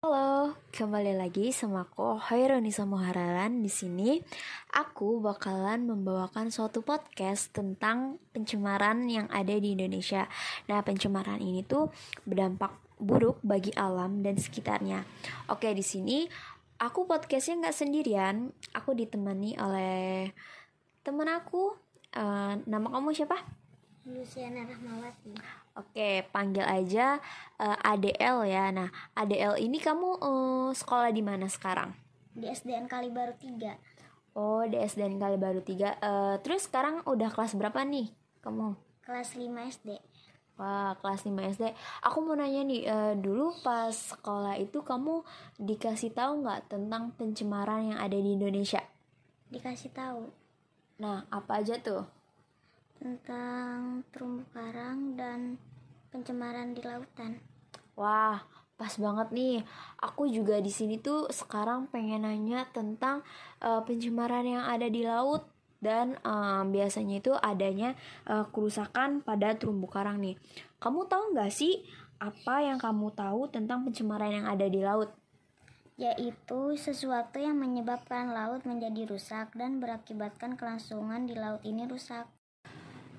Halo, kembali lagi sama aku Hoirunisa Muharalan di sini. Aku bakalan membawakan suatu podcast tentang pencemaran yang ada di Indonesia. Nah, pencemaran ini tuh berdampak buruk bagi alam dan sekitarnya. Oke, di sini aku podcastnya nggak sendirian. Aku ditemani oleh teman aku. Uh, nama kamu siapa? Luciana Rahmawati. Oke, panggil aja uh, eh, ADL ya. Nah, ADL ini kamu uh, sekolah di mana sekarang? Di SDN Kalibaru 3. Oh, di SDN Kalibaru 3. Uh, eh, terus sekarang udah kelas berapa nih kamu? Kelas 5 SD. Wah, kelas 5 SD. Aku mau nanya nih, uh, dulu pas sekolah itu kamu dikasih tahu nggak tentang pencemaran yang ada di Indonesia? Dikasih tahu. Nah, apa aja tuh? Tentang terumbu karang dan pencemaran di lautan. Wah, pas banget nih. Aku juga di sini tuh sekarang pengen nanya tentang uh, pencemaran yang ada di laut dan uh, biasanya itu adanya uh, kerusakan pada terumbu karang nih. Kamu tahu nggak sih apa yang kamu tahu tentang pencemaran yang ada di laut? Yaitu sesuatu yang menyebabkan laut menjadi rusak dan berakibatkan kelangsungan di laut ini rusak.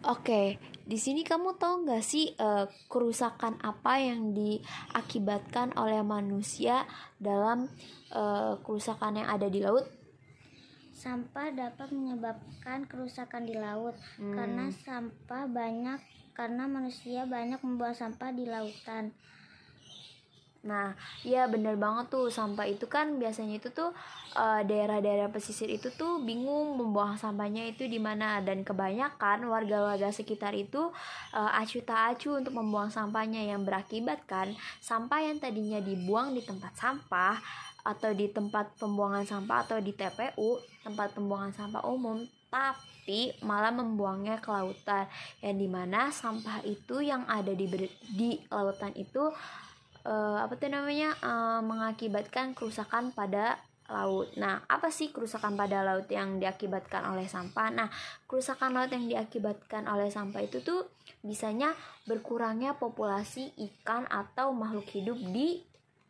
Oke, di sini kamu tahu nggak sih uh, kerusakan apa yang diakibatkan oleh manusia dalam uh, kerusakan yang ada di laut? Sampah dapat menyebabkan kerusakan di laut hmm. karena sampah banyak karena manusia banyak membuang sampah di lautan. Nah, ya bener banget tuh sampah itu kan biasanya itu tuh daerah daerah-daerah pesisir itu tuh bingung membuang sampahnya itu di mana. Dan kebanyakan warga-warga sekitar itu uh, acuh tak acuh untuk membuang sampahnya. Yang berakibatkan sampah yang tadinya dibuang di tempat sampah atau di tempat pembuangan sampah atau di TPU tempat pembuangan sampah umum tapi malah membuangnya ke lautan. Yang di mana sampah itu yang ada di di lautan itu uh, apa tuh namanya uh, mengakibatkan kerusakan pada laut. Nah, apa sih kerusakan pada laut yang diakibatkan oleh sampah? Nah, kerusakan laut yang diakibatkan oleh sampah itu tuh bisanya berkurangnya populasi ikan atau makhluk hidup di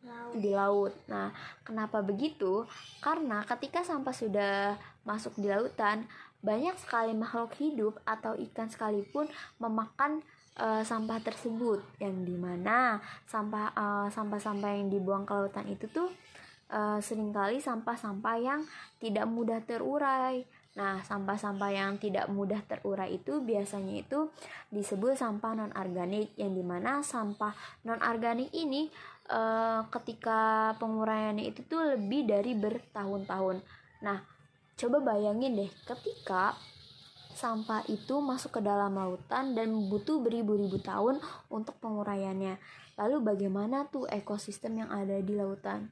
laut. di laut. Nah, kenapa begitu? Karena ketika sampah sudah masuk di lautan, banyak sekali makhluk hidup atau ikan sekalipun memakan uh, sampah tersebut yang di mana sampah uh, sampah-sampah yang dibuang ke lautan itu tuh uh, sering kali sampah-sampah yang tidak mudah terurai. Nah, sampah-sampah yang tidak mudah terurai itu biasanya itu disebut sampah non organik yang di mana sampah non organik ini uh, ketika penguraiannya itu tuh lebih dari bertahun-tahun. Nah, coba bayangin deh ketika sampah itu masuk ke dalam lautan dan butuh beribu-ribu tahun untuk penguraiannya. Lalu bagaimana tuh ekosistem yang ada di lautan?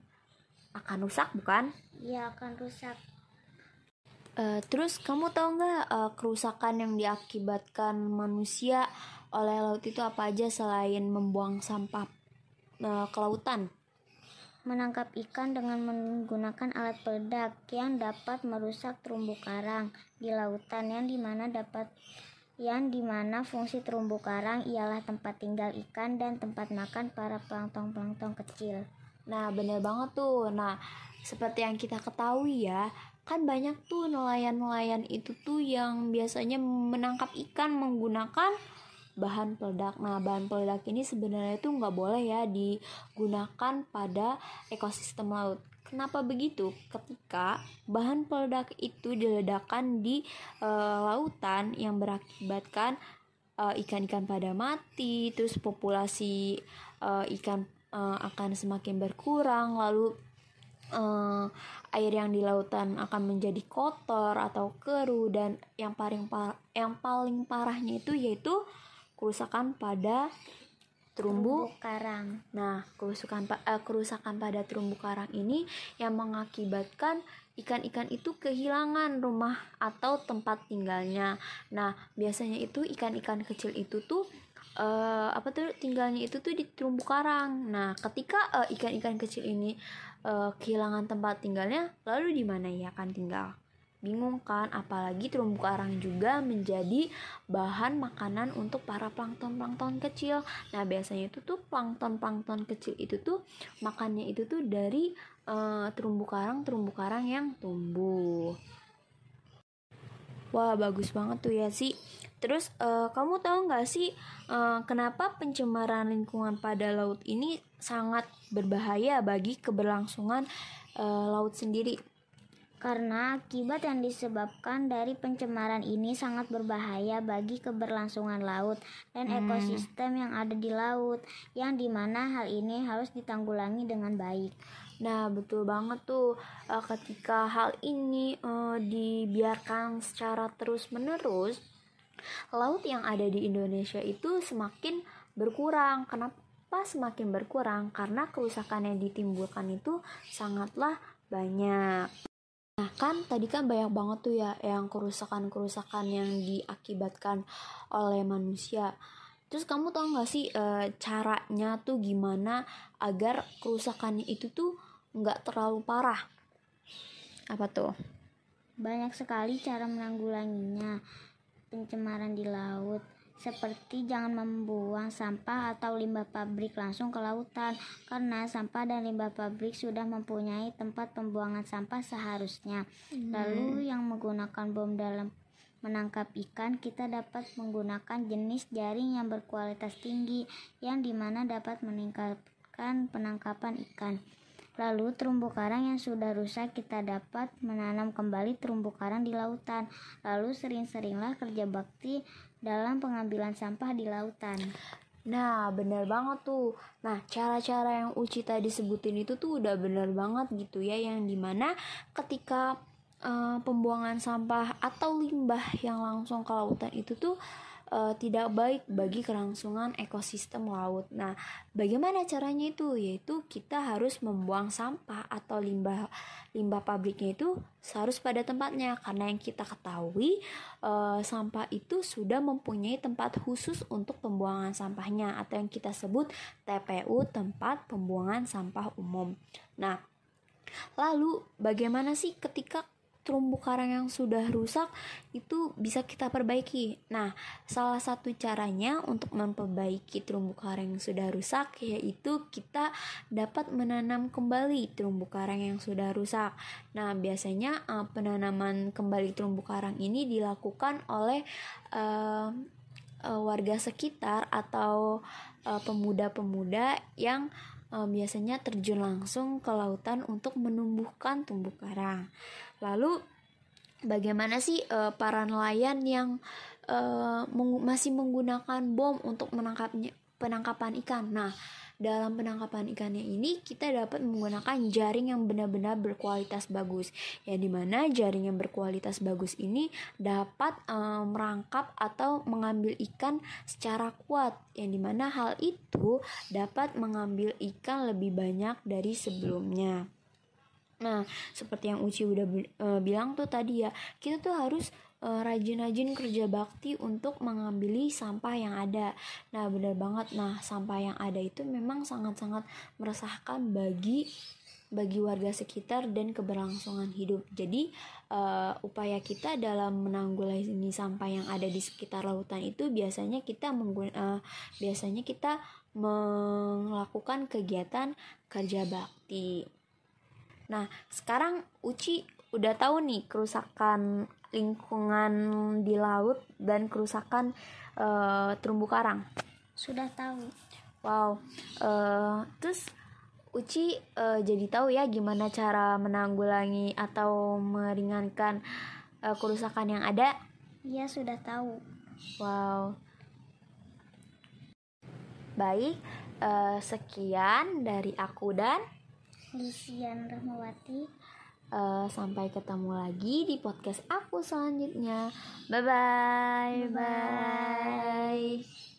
Akan rusak bukan? Iya akan rusak. Uh, terus kamu tahu nggak uh, kerusakan yang diakibatkan manusia oleh laut itu apa aja selain membuang sampah uh, ke lautan? Menangkap ikan dengan menggunakan alat peledak yang dapat merusak terumbu karang di lautan yang di mana dapat yang di mana fungsi terumbu karang ialah tempat tinggal ikan dan tempat makan para plankton-plankton kecil. Nah, bener banget tuh. Nah, seperti yang kita ketahui ya, kan banyak tuh nelayan-nelayan itu tuh yang biasanya menangkap ikan menggunakan bahan peledak. Nah, bahan peledak ini sebenarnya itu nggak boleh ya digunakan pada ekosistem laut. Kenapa begitu? Ketika bahan peledak itu diledakkan di e, lautan yang berakibatkan eh, ikan-ikan pada mati, terus populasi e, ikan e, akan semakin berkurang, lalu uh, air yang di lautan akan menjadi kotor atau keruh dan yang paling par yang paling parahnya itu yaitu kerusakan pada terumbu, karang. Nah, kerusakan uh, kerusakan pada terumbu karang ini yang mengakibatkan ikan-ikan itu kehilangan rumah atau tempat tinggalnya. Nah, biasanya itu ikan-ikan kecil itu tuh uh, apa tuh tinggalnya itu tuh di terumbu karang. Nah, ketika ikan ikan-ikan kecil ini uh, kehilangan tempat tinggalnya, lalu di mana ya akan tinggal? Bingung kan? Apalagi terumbu karang juga menjadi bahan makanan untuk para plankton-plankton kecil. Nah, biasanya itu tuh plankton-plankton kecil itu tuh makannya itu tuh dari uh, terumbu karang, terumbu karang yang tumbuh. Wah, bagus banget tuh ya sih. Terus uh, kamu tahu nggak sih uh, kenapa pencemaran lingkungan pada laut ini sangat berbahaya bagi keberlangsungan uh, laut sendiri? Karena akibat yang disebabkan dari pencemaran ini sangat berbahaya bagi keberlangsungan laut dan hmm. ekosistem yang ada di laut, yang di mana hal ini harus ditanggulangi dengan baik. Nah, betul banget tuh, uh, ketika hal ini uh, dibiarkan secara terus-menerus, laut yang ada di Indonesia itu semakin berkurang. Kenapa semakin berkurang? Karena kerusakan yang ditimbulkan itu sangatlah banyak. Nah kan tadi kan banyak banget tuh ya yang kerusakan-kerusakan yang diakibatkan oleh manusia. Terus kamu tau gak sih e, caranya tuh gimana agar kerusakan itu tuh nggak terlalu parah? Apa tuh? Banyak sekali cara menanggulanginya. Pencemaran di laut, seperti jangan membuang sampah atau limbah pabrik langsung ke lautan karena sampah dan limbah pabrik sudah mempunyai tempat pembuangan sampah seharusnya. Hmm. Lalu yang menggunakan bom dalam menangkap ikan kita dapat menggunakan jenis jaring yang berkualitas tinggi yang di mana dapat meningkatkan penangkapan ikan. Lalu terumbu karang yang sudah rusak kita dapat menanam kembali terumbu karang di lautan. Lalu sering-seringlah kerja bakti dalam pengambilan sampah di lautan. Nah, bener banget tuh. Nah, cara-cara yang Uci tadi sebutin itu tuh udah bener banget gitu ya, yang di mana ketika uh, pembuangan sampah atau limbah yang langsung ke lautan itu tuh uh, tidak baik bagi kelangsungan ekosistem laut. Nah, bagaimana caranya itu? Yaitu kita harus membuang sampah atau limbah limbah pabriknya itu harus pada tempatnya karena yang kita ketahui uh, sampah itu sudah mempunyai tempat khusus untuk pembuangan sampahnya atau yang kita sebut TPU tempat pembuangan sampah umum. Nah, lalu bagaimana sih ketika terumbu karang yang sudah rusak itu bisa kita perbaiki. Nah, salah satu caranya untuk memperbaiki terumbu karang yang sudah rusak yaitu kita dapat menanam kembali terumbu karang yang sudah rusak. Nah, biasanya uh, penanaman kembali terumbu karang ini dilakukan oleh uh, uh, warga sekitar atau pemuda-pemuda yang uh, biasanya terjun langsung ke lautan untuk menumbuhkan terumbu karang. Lalu bagaimana sih uh, para nelayan yang uh, meng masih menggunakan bom untuk menangkapnya penangkapan ikan? Nah, dalam penangkapan ikannya ini kita dapat menggunakan jaring yang benar-benar berkualitas bagus. Ya di mana jaring yang berkualitas bagus ini dapat um, merangkap atau mengambil ikan secara kuat. Yang di mana hal itu dapat mengambil ikan lebih banyak dari sebelumnya. Nah, seperti yang Uci udah bilang tuh tadi ya, kita tuh harus rajin-rajin kerja bakti untuk mengambili sampah yang ada. Nah, benar banget. Nah, sampah yang ada itu memang sangat-sangat meresahkan bagi bagi warga sekitar dan keberlangsungan hidup. Jadi, uh, upaya kita dalam menanggulangi sampah yang ada di sekitar lautan itu biasanya kita menggun uh, biasanya kita melakukan kegiatan kerja bakti. Nah, sekarang Uci udah tahu nih kerusakan lingkungan di laut dan kerusakan uh, terumbu karang. Sudah tahu. Wow. Uh, terus Uci uh, jadi tahu ya gimana cara menanggulangi atau meringankan uh, kerusakan yang ada? Iya, sudah tahu. Wow. Baik, uh, sekian dari aku dan Lisian Rahmawati. Uh, sampai ketemu lagi di podcast aku selanjutnya. Bye bye. Bye bye.